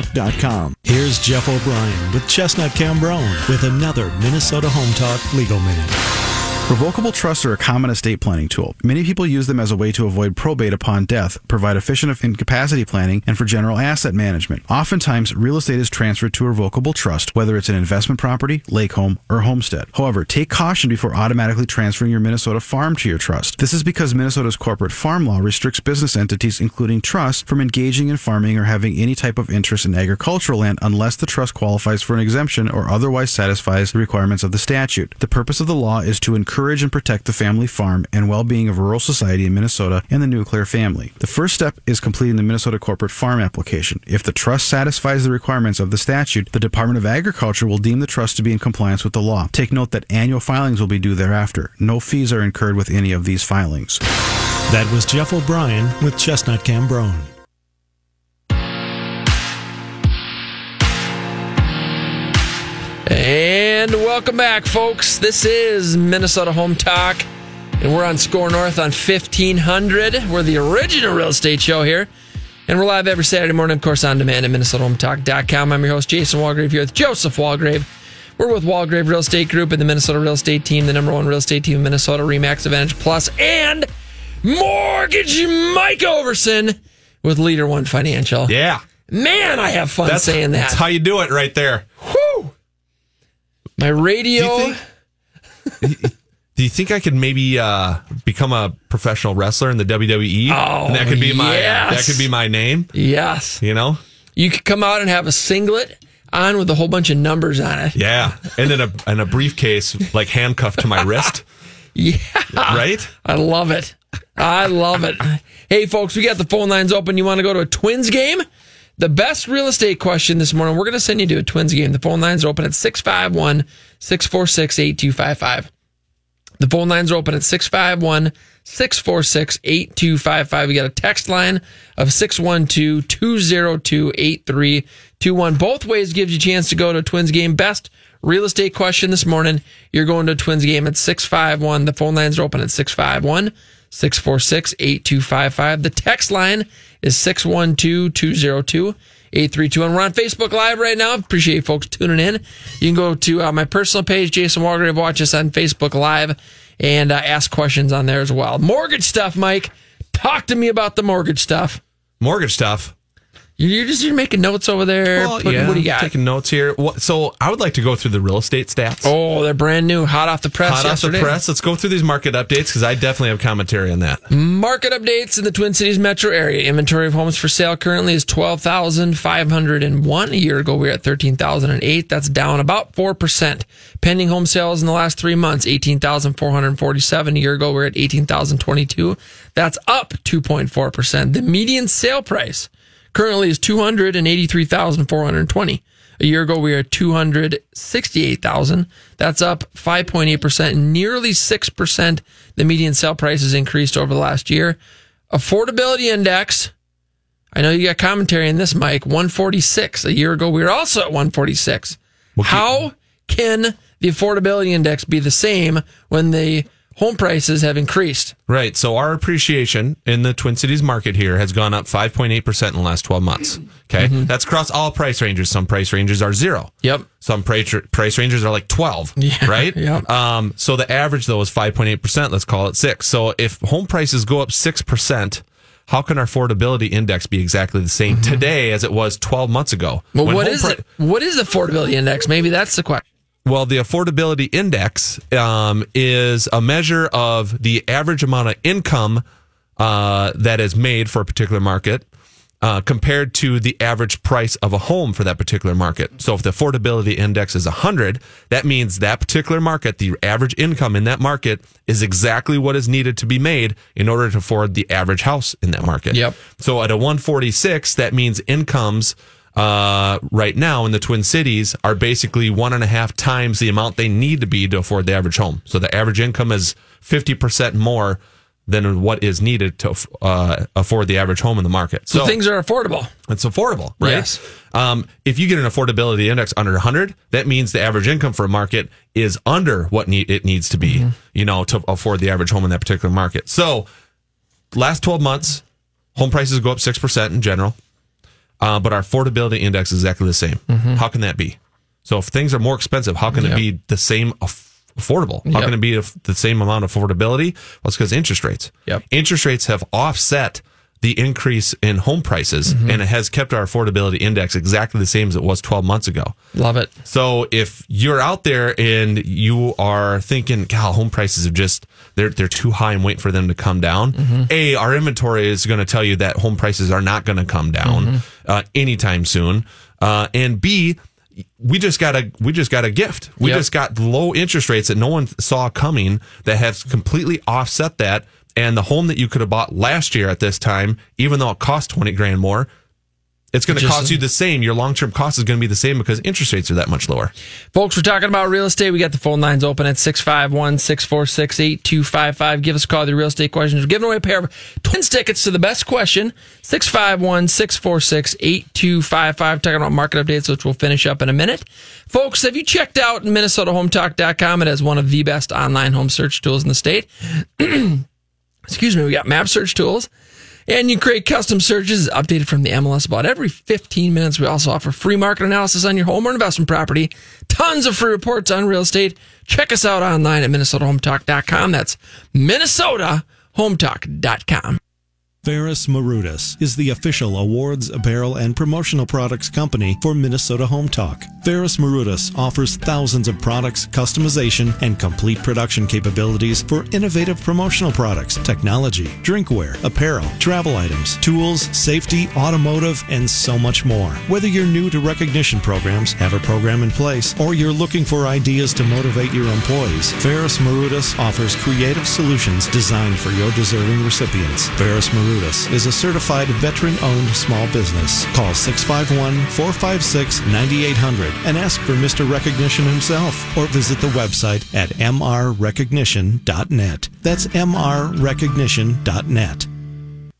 Here's Jeff O'Brien with Chestnut Cambronne with another Minnesota Home Talk Legal Minute. Revocable trusts are a common estate planning tool. Many people use them as a way to avoid probate upon death, provide efficient incapacity planning, and for general asset management. Oftentimes, real estate is transferred to a revocable trust, whether it's an investment property, lake home, or homestead. However, take caution before automatically transferring your Minnesota farm to your trust. This is because Minnesota's corporate farm law restricts business entities, including trusts, from engaging in farming or having any type of interest in agricultural land unless the trust qualifies for an exemption or otherwise satisfies the requirements of the statute. The purpose of the law is to encourage and protect the family farm and well-being of rural society in Minnesota and the nuclear family. The first step is completing the Minnesota corporate farm application. If the trust satisfies the requirements of the statute, the Department of Agriculture will deem the trust to be in compliance with the law. Take note that annual filings will be due thereafter. No fees are incurred with any of these filings. That was Jeff O'Brien with Chestnut Cambronne. And welcome back, folks. This is Minnesota Home Talk, and we're on SKOR North on 1500. We're the original real estate show here, and we're live every Saturday morning, of course, on demand at MinnesotaHometalk.com. I'm your host, Jason Walgrave, here with Joseph Walgrave. We're with Walgrave Real Estate Group and the Minnesota Real Estate Team, the number one real estate team in Minnesota, RE/MAX Advantage Plus, and Mortgage Mike Overson with Leader One Financial. Yeah. Man, I have fun That's, saying that. that's how you do it right there. Whew. My radio. Do you think I could maybe uh, become a professional wrestler in the WWE? Oh, and that could be my yes. that could be my name. Yes. You know? You could come out and have a singlet on with a whole bunch of numbers on it. Yeah. And then a and a briefcase like handcuffed to my wrist. Yeah. Right? I love it. I love it. Hey, folks, we got the phone lines open. You want to go to a Twins game? The best real estate question this morning, we're going to send you to a Twins game. The phone lines are open at 651 646 8255. The phone lines are open at 651 646 8255. We got a text line of 612 202 8321. Both ways gives you a chance to go to a Twins game. Best real estate question this morning. You're going to a Twins game at 651. The phone lines are open at 651 646 8255. The text line is 612 202 8321. We're on Facebook Live right now. Appreciate folks tuning in. You can go to uh, my personal page, Jason Walgrave. Watch us on Facebook Live and uh, ask questions on there as well. Mortgage stuff, Mike. Talk to me about the mortgage stuff. Mortgage stuff. You're just you're making notes over there. Well, Putting- yeah, what do you got? Taking notes here. What, so I would like to go through the real estate stats. Oh, they're brand new, hot off the press. Hot off the press. Let's go through these market updates because I definitely have commentary on that. Market updates in the Twin Cities metro area. Inventory of homes for sale currently is 12,501. A year ago, we were at 13,008. That's down about 4%. Pending home sales in the last three months, 18,447. A year ago, we are at 18,022. That's up 2.4%. The median sale price currently is 283,420. A year ago, we were at 268,000. That's up 5.8%, nearly 6%. The median sale price has increased over the last year. Affordability index, I know you got commentary on this, Mike, 146. A year ago, we were also at 146. How can the affordability index be the same when the home prices have increased? Right. So our appreciation in the Twin Cities market here has gone up 5.8% in the last 12 months. Okay. That's across all price ranges. Some price ranges are zero. Yep. Some price, price ranges are like 12. Yeah. Right. Yep. Um, so the average though is 5.8%. Let's call it six. So if home prices go up 6%, how can our affordability index be exactly the same today as it was 12 months ago? Well, what pri- it? What is the affordability index? Maybe that's the question. Well, the affordability index um, is a measure of the average amount of income uh, that is made for a particular market uh, compared to the average price of a home for that particular market. So if the affordability index is 100, that means that particular market, the average income in that market is exactly what is needed to be made in order to afford the average house in that market. Yep. So at a 146, that means incomes uh, right now in the Twin Cities are basically one and a half times the amount they need to be to afford the average home. So the average income is 50% more than what is needed to uh, afford the average home in the market. So, things are affordable. It's affordable, right? Yes. Um, if you get an affordability index under 100, that means the average income for a market is under what it needs to be, you know, to afford the average home in that particular market. So, last 12 months, home prices go up 6% in general, uh, but our affordability index is exactly the same. How can that be? So, if things are more expensive, how can Yep. it be the same aff- affordable? How Yep. can it be the same amount of affordability? Well, it's because interest rates. Yep. Interest rates have offset the increase in home prices, Mm-hmm. and it has kept our affordability index exactly the same as it was 12 months ago. Love it. So if you're out there and you are thinking, God, home prices have just they're they're too high and waiting for them to come down. Mm-hmm. A, our inventory is going to tell you that home prices are not going to come down Mm-hmm. uh, anytime soon. Uh, and B, we just got a we just got a gift. We Yep. just got low interest rates that no one saw coming that have completely offset that. And the home that you could have bought last year at this time, even though it cost twenty grand more, it's going to cost you the same. Your long term cost is going to be the same because interest rates are that much lower. Folks, we're talking about real estate. We got the phone lines open at 651 646 8255. Give us a call your real estate questions. We're giving away a pair of twins tickets to the best question 651 646 8255. Talking about market updates, which we'll finish up in a minute. Folks, have you checked out MinnesotaHometalk.com? It has one of the best online home search tools in the state. Excuse me, we got map search tools. And you create custom searches updated from the MLS about every 15 minutes. We also offer free market analysis on your home or investment property. Tons of free reports on real estate. Check us out online at minnesotahometalk.com. That's minnesotahometalk.com. Ferris Marudas is the official awards, apparel, and promotional products company for Minnesota Home Talk. Ferris Marudas offers thousands of products, customization, and complete production capabilities for innovative promotional products, technology, drinkware, apparel, travel items, tools, safety, automotive, and so much more. Whether you're new to recognition programs, have a program in place, or you're looking for ideas to motivate your employees, Ferris Marudas offers creative solutions designed for your deserving recipients. Ferris Is a certified veteran owned small business. Call 651 456 9800 and ask for Mr. Recognition himself or visit the website at mrrecognition.net. That's mrrecognition.net.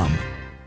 com.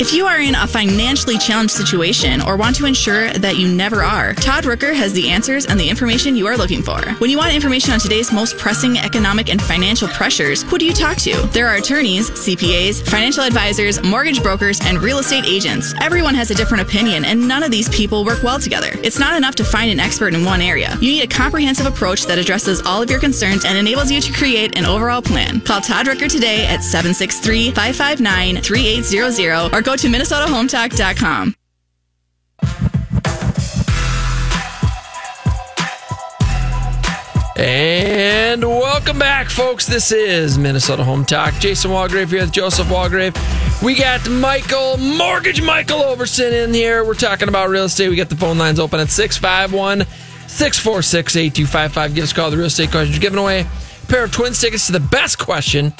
If you are in a financially challenged situation or want to ensure that you never are, Todd Rooker has the answers and the information you are looking for. When you want information on today's most pressing economic and financial pressures, who do you talk to? There are attorneys, CPAs, financial advisors, mortgage brokers, and real estate agents. Everyone has a different opinion, and none of these people work well together. It's not enough to find an expert in one area. You need a comprehensive approach that addresses all of your concerns and enables you to create an overall plan. Call Todd Rooker today at 763 559 3800 or go to MinnesotaHometalk.com. And welcome back, folks. This is Minnesota Home Talk. Jason Walgrave here with Joseph Walgrave. We got Michael, Mortgage Michael Overson in here. We're talking about real estate. We got the phone lines open at 651 646 8255. Give us a call. The real estate questions. We're giving away a pair of twin tickets to the best question.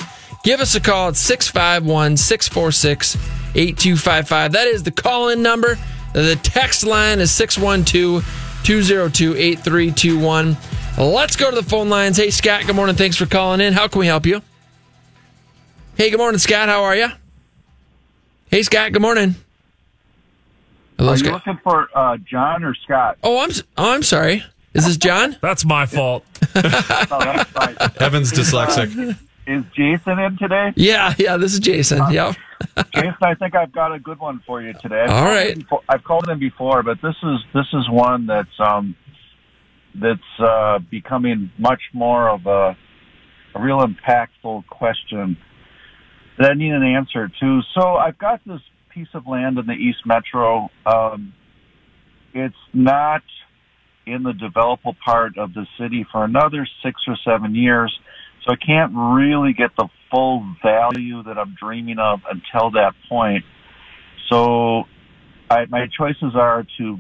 Give us a call at 651 646 8255. That is the call in number. The text line is 612 202 8321. Let's go to the phone lines. Hey, Scott, good morning. Thanks for calling in. How can we help you? Hey, good morning, Scott. How are you? Hey, Scott, good morning. Hello, Are you Scott. looking for uh, John or Scott? Oh, I'm oh, I'm sorry. Is this John? That's my fault. Oh, that's. Evan's Is, uh, dyslexic. Is Jason in today? Yeah, yeah. This is Jason. Yep. Jason, I think I've got a good one for you today. I've All called him before- I've called him before, but this is this is one that's um that's uh, becoming much more of a, a real impactful question that I need an answer to. So I've got this piece of land in the East Metro. Um, it's not in the developable part of the city for another six or seven years. So I can't really get the full value that I'm dreaming of until that point. So I, my choices are to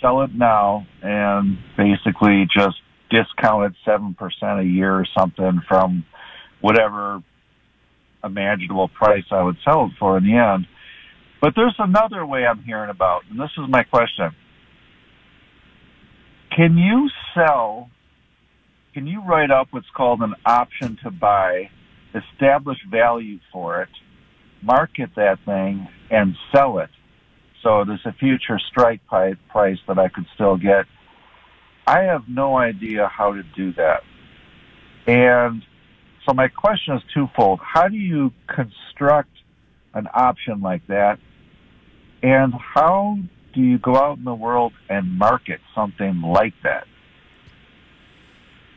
sell it now and basically just discount it 7% a year or something from whatever imaginable price I would sell it for in the end. But there's another way I'm hearing about, and this is my question. Can you sell, can you write up what's called an option to buy, establish value for it, market that thing, and sell it? So there's a future strike price that I could still get. I have no idea how to do that. And so my question is twofold. How do you construct an option like that? And how do you go out in the world and market something like that?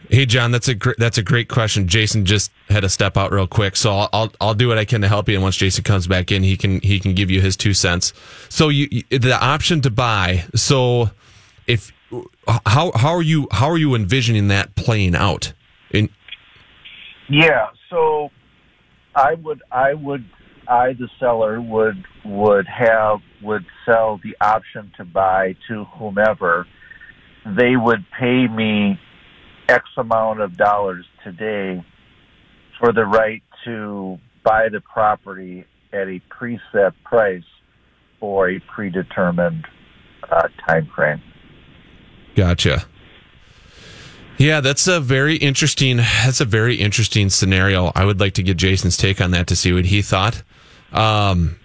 Hey John, that's a gr- that's a great question. Jason just had to step out real quick, so I'll, I'll I'll do what I can to help you. And once Jason comes back in, he can he can give you his two cents. So you, the option to buy. So if how how are you how are you envisioning that playing out? In Yeah, so I would I would I the seller would would have would sell the option to buy to whomever. They would pay me X amount of dollars today for the right to buy the property at a preset price for a predetermined uh, time frame. Gotcha. Yeah, that's a very interesting. That's a very interesting scenario. I would like to get Jason's take on that to see what he thought. Um,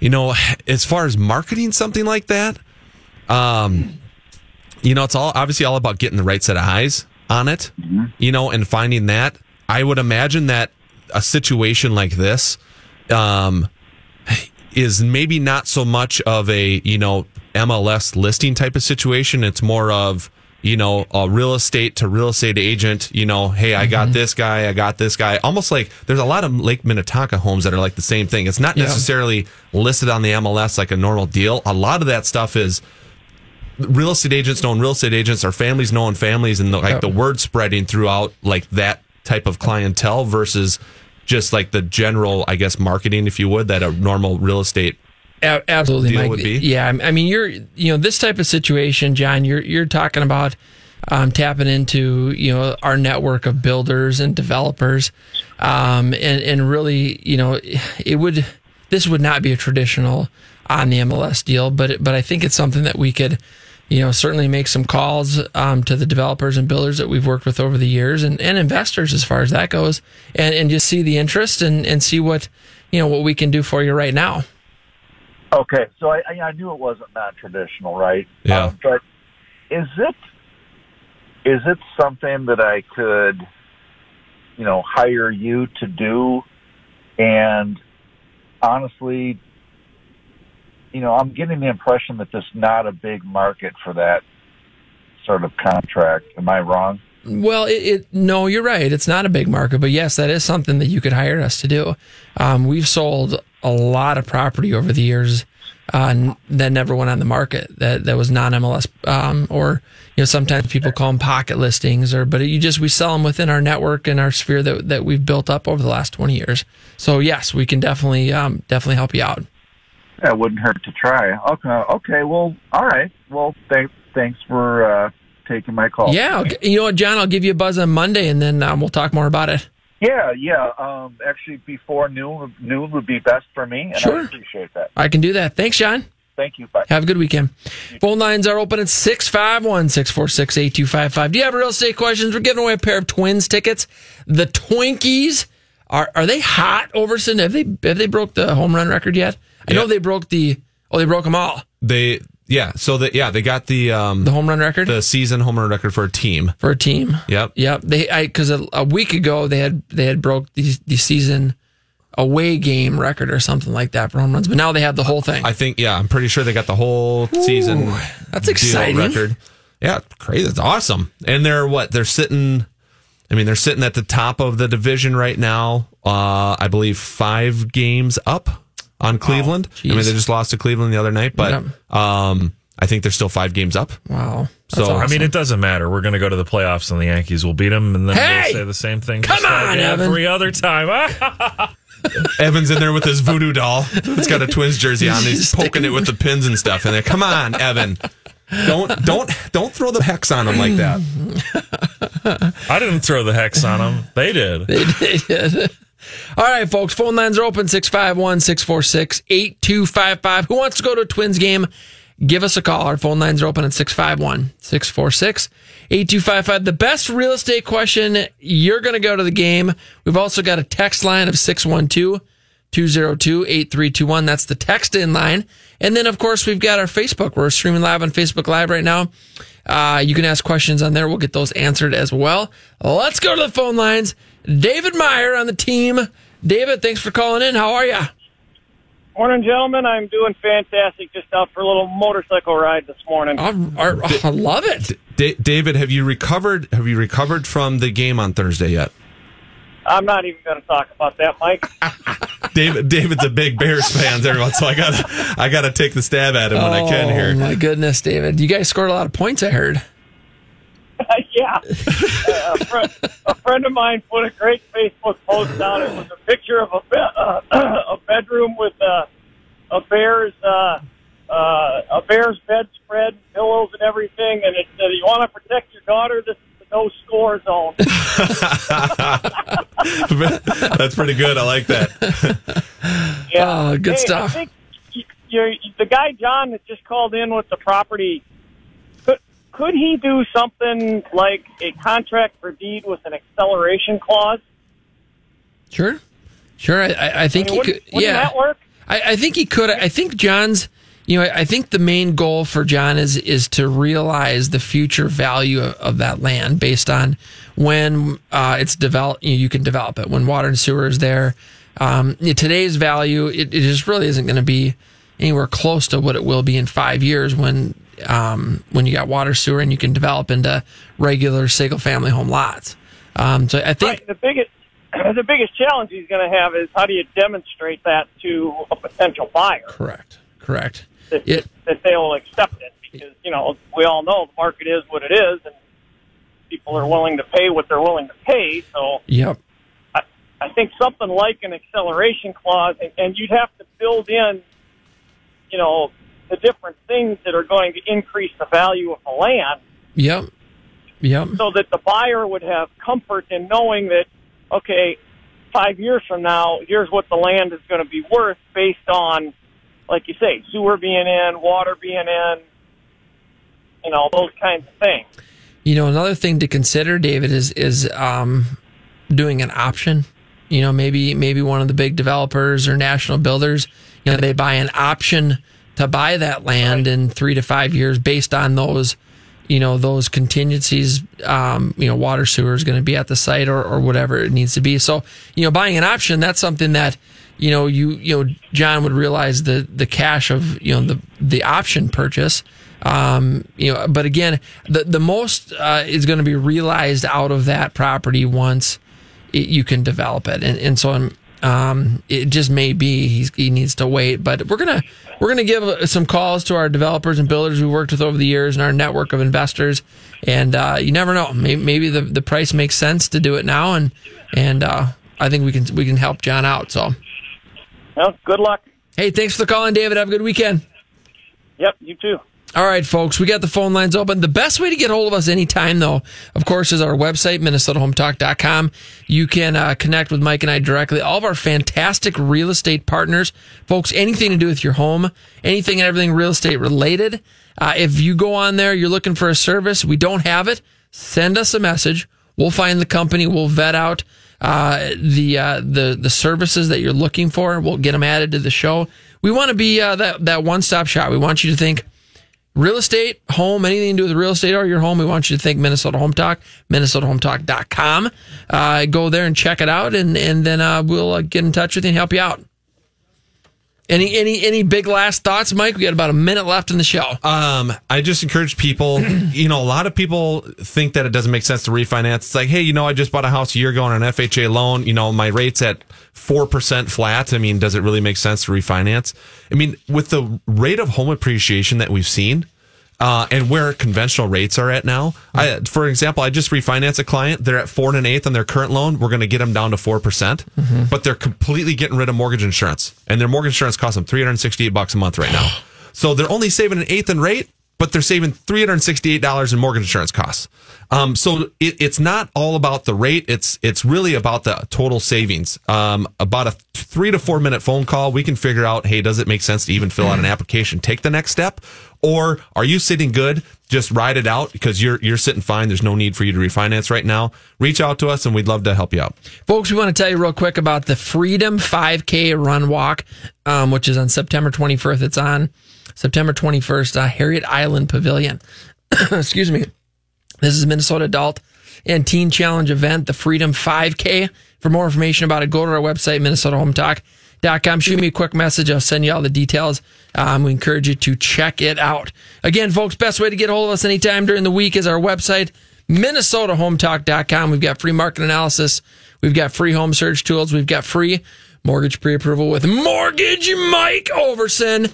you know, as far as marketing something like that, um, you know, it's all obviously all about getting the right set of eyes on it. You know, and finding that. I would imagine that a situation like this, um, is maybe not so much of a you know MLS listing type of situation. It's more of you know a real estate to real estate agent. You know, hey, I got this guy, I got this guy. Almost like there's a lot of Lake Minnetonka homes that are like the same thing. It's not Yeah. necessarily listed on the MLS like a normal deal. A lot of that stuff is real estate agents knowing real estate agents or families knowing families and the, like Yeah. the word spreading throughout like that type of clientele versus just like the general i guess marketing if you would that a normal real estate A- absolutely, deal Mike. would be? Yeah, I mean, you're you know this type of situation, John. You're you're talking about um, tapping into you know our network of builders and developers, um, and and really you know it would this would not be a traditional on the MLS deal, but but I think it's something that we could you know certainly make some calls um, to the developers and builders that we've worked with over the years and, and investors as far as that goes, and and just see the interest and and see what you know what we can do for you right now. Okay, so I, I I knew it wasn't non-traditional, right? Yeah. Um, but is it is it something that I could, you know, hire you to do? And honestly, you know, I'm getting the impression that there's not a big market for that sort of contract. Am I wrong? Well, it, it no, you're right. It's not a big market, but yes, that is something that you could hire us to do. Um, we've sold a lot of property over the years uh, that never went on the market. That that was non MLS, um, or you know, sometimes people call them pocket listings, or but you just we sell them within our network and our sphere that that we've built up over the last 20 years. So yes, we can definitely um, definitely help you out. That wouldn't hurt to try. Okay, okay. Well, all right. Well, thanks. Thanks for uh, taking my call. Yeah, okay. you know what, John? I'll give you a buzz on Monday, and then um, we'll talk more about it. Yeah, yeah. Um, actually, before noon, noon would be best for me, and Sure. I appreciate that. I can do that. Thanks, John. Thank you. Bye. Have a good weekend. Phone lines are open at 651 646 8255. Do you have real estate questions? We're giving away a pair of twins tickets. The Twinkies are are they hot, Overson? Have they have they broke the home run record yet? I know they broke the oh they broke them all. They yeah, so that yeah, they got the um the home run record, the season home run record for a team. For a team. Yep. Yep. They I because a, a week ago they had they had broke the the season away game record or something like that for home runs, but now they have the whole thing. I think yeah, I'm pretty sure they got the whole season. that's exciting. record. Yeah, crazy. That's awesome. And they're what? They're sitting. I mean, they're sitting at the top of the division right now. Uh, I believe five games up on Cleveland. I mean, they just lost to Cleveland the other night, but um, I think they're still five games up. Wow. So I mean, it doesn't matter. We're going to go to the playoffs and the Yankees will beat them, and then Hey! we'll say the same thing. Come just like on, Evan. every other time. Evan's in there with his voodoo doll. It's got a Twins jersey on. He's poking it with the pins and stuff. And they're, come on, Evan. Don't don't don't throw the hex on him like that. I didn't throw the hex on him. They did. They did. All right, folks. Phone lines are open 651 646 8255. Who wants to go to a Twins game? Give us a call. Our phone lines are open at 651 646 8255. The best real estate question, you're going to go to the game. We've also got a text line of 612 202 8321. That's the text in line. And then, of course, we've got our Facebook. We're streaming live on Facebook Live right now. Uh, you can ask questions on there. We'll get those answered as well. Let's go to the phone lines. David Meyer on the team. David, thanks for calling in. How are you? Morning, gentlemen. I'm doing fantastic. Just out for a little motorcycle ride this morning. I, oh, I love it. Da- David, have you recovered? Have you recovered from the game on Thursday yet? I'm not even going to talk about that, Mike. David, David's a big Bears fan, everyone. So I got to I got to take the stab at him when I can Oh, here. my goodness, David. You guys scored a lot of points, I heard. yeah. Uh, a, friend, a friend of mine put a great Facebook post out. It was a picture of a, be- uh, a bedroom with uh, a bear's uh, uh, a bear's bedspread, pillows, and everything. And it said, "You want to protect your daughter? This is the no score zone." That's pretty good. I like that. Yeah, Oh, good Hey, stuff. I think y- you're, the guy John that just called in with the property. Could he do something like a contract for deed with an acceleration clause? Sure. Sure. I, I, think I mean, he wouldn't- could. wouldn't yeah. that work? I, I think he could. I think John's. You know, I think the main goal for John is is to realize the future value of, of that land based on when uh, it's developed. You, know, you can develop it when water and sewer is there. Um, you know, today's value, it, it just really isn't going to be anywhere close to what it will be in five years when um, when you got water sewer and you can develop into regular single family home lots. Um, so I think Right. The biggest the biggest challenge he's going to have is how do you demonstrate that to a potential buyer correct, correct. that, It- that they'll accept it because you know we all know the market is what it is and people are willing to pay what they're willing to pay. So Yep. I, I think something like an acceleration clause, and, and you'd have to build in, you know, the different things that are going to increase the value of the land, Yep. Yep. so that the buyer would have comfort in knowing that, okay, five years from now, here's what the land is going to be worth based on, like you say, sewer being in, water being in, you know, those kinds of things. You know, another thing to consider, David, is is um, doing an option. You know, maybe maybe one of the big developers or national builders, you know, they buy an option to buy that land in three to five years based on those, you know, those contingencies. Um, you know, water sewer is going to be at the site or, or whatever it needs to be. So, you know, buying an option that's something that you know you you know John would realize the the cash of you know the the option purchase. Um, you know, but again, the the most uh, is going to be realized out of that property once it, you can develop it, and and so um, um, it just may be he's, he needs to wait. But we're gonna we're gonna give uh, some calls to our developers and builders we've worked with over the years and our network of investors, and uh, you never know, maybe, maybe the the price makes sense to do it now, and and uh, I think we can we can help John out. So, Well, good luck. hey, thanks for the call, David. Have a good weekend. Yep, you too. All right, folks, we got the phone lines open. The best way to get hold of us anytime, though, of course, is our website, minnesotahometalk.com. You can uh, connect with Mike and I directly. All of our fantastic real estate partners, folks, anything to do with your home, anything and everything real estate related. Uh, if you go on there, you're looking for a service, we don't have it, send us a message. We'll find the company, we'll vet out uh, the uh, the the services that you're looking for. We'll get them added to the show. We want to be uh, that that one stop shop. We want you to think real estate, home, anything to do with real estate or your home, we want you to think Minnesota Home Talk, minnesotahometalk.com. Uh, go there and check it out, and, and then uh, we'll uh, get in touch with you and help you out. Any any any big last thoughts, Mike? We got about a minute left in the show. Um, I just encourage people. You know, a lot of people think that it doesn't make sense to refinance. It's like, hey, you know, I just bought a house a year ago on an FHA loan. You know, my rate's at four percent flat. I mean, does it really make sense to refinance? I mean, with the rate of home appreciation that we've seen. Uh, and where conventional rates are at now. I, for example, I just refinanced a client. They're at four and an eighth on their current loan. We're going to get them down to four percent, but they're completely getting rid of mortgage insurance, and their mortgage insurance costs them three hundred sixty-eight bucks a month right now. So they're only saving an eighth in rate, but they're saving three hundred sixty-eight dollars in mortgage insurance costs. Um, so it, it's not all about the rate. It's it's really about the total savings. Um, about a three to four minute phone call, we can figure out, hey, does it make sense to even fill out an application, take the next step, or are you sitting good? Just ride it out because you're you're sitting fine. There's no need for you to refinance right now. Reach out to us, and we'd love to help you out. Folks, we want to tell you real quick about the Freedom 5K Run Walk, um, which is on September 21st. It's on September 21st, uh, Harriet Island Pavilion. Excuse me. This is Minnesota Adult and Teen Challenge event, the Freedom 5K. For more information about it, go to our website, minnesotahometalk.com. Shoot me a quick message. I'll send you all the details. Um, we encourage you to check it out. Again, folks, best way to get a hold of us anytime during the week is our website, minnesotahometalk.com. We've got free market analysis. We've got free home search tools. We've got free mortgage pre-approval with Mortgage Mike Overson.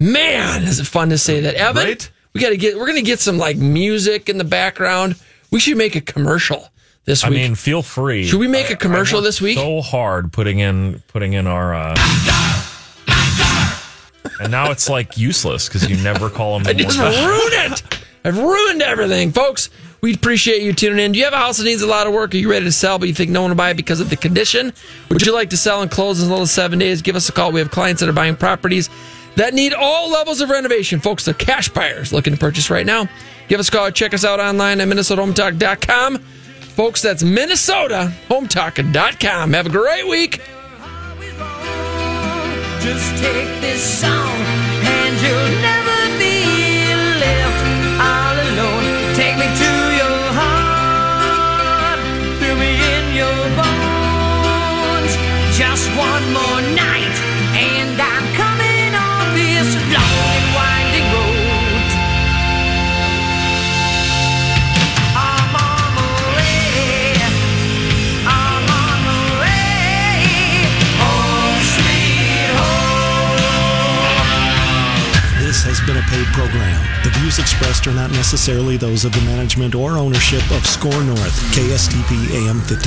Man, is it fun to say that. Evan, we got to get, we're going to get some like music in the background. We should make a commercial this I week. I mean, feel free. Should we make a I- commercial this week? So hard putting in putting in our. Uh, and now it's like useless because you never call them. I just ruined it. I've ruined everything, folks. We appreciate you tuning in. Do you have a house that needs a lot of work? Are you ready to sell, but you think no one will buy it because of the condition? Would you like to sell and close in as little as seven days? Give us a call. We have clients that are buying properties that need all levels of renovation. Folks, they're cash buyers looking to purchase right now. Give us a call. Check us out online at minnesotahometalk.com. Folks, that's minnesotahometalk.com. Have a great week. Just take this song and you'll never be left all alone. Take me to your heart, me in your bones. Just one more night been a paid program. The views expressed are not necessarily those of the management or ownership of SKOR North, KSTP AM 15.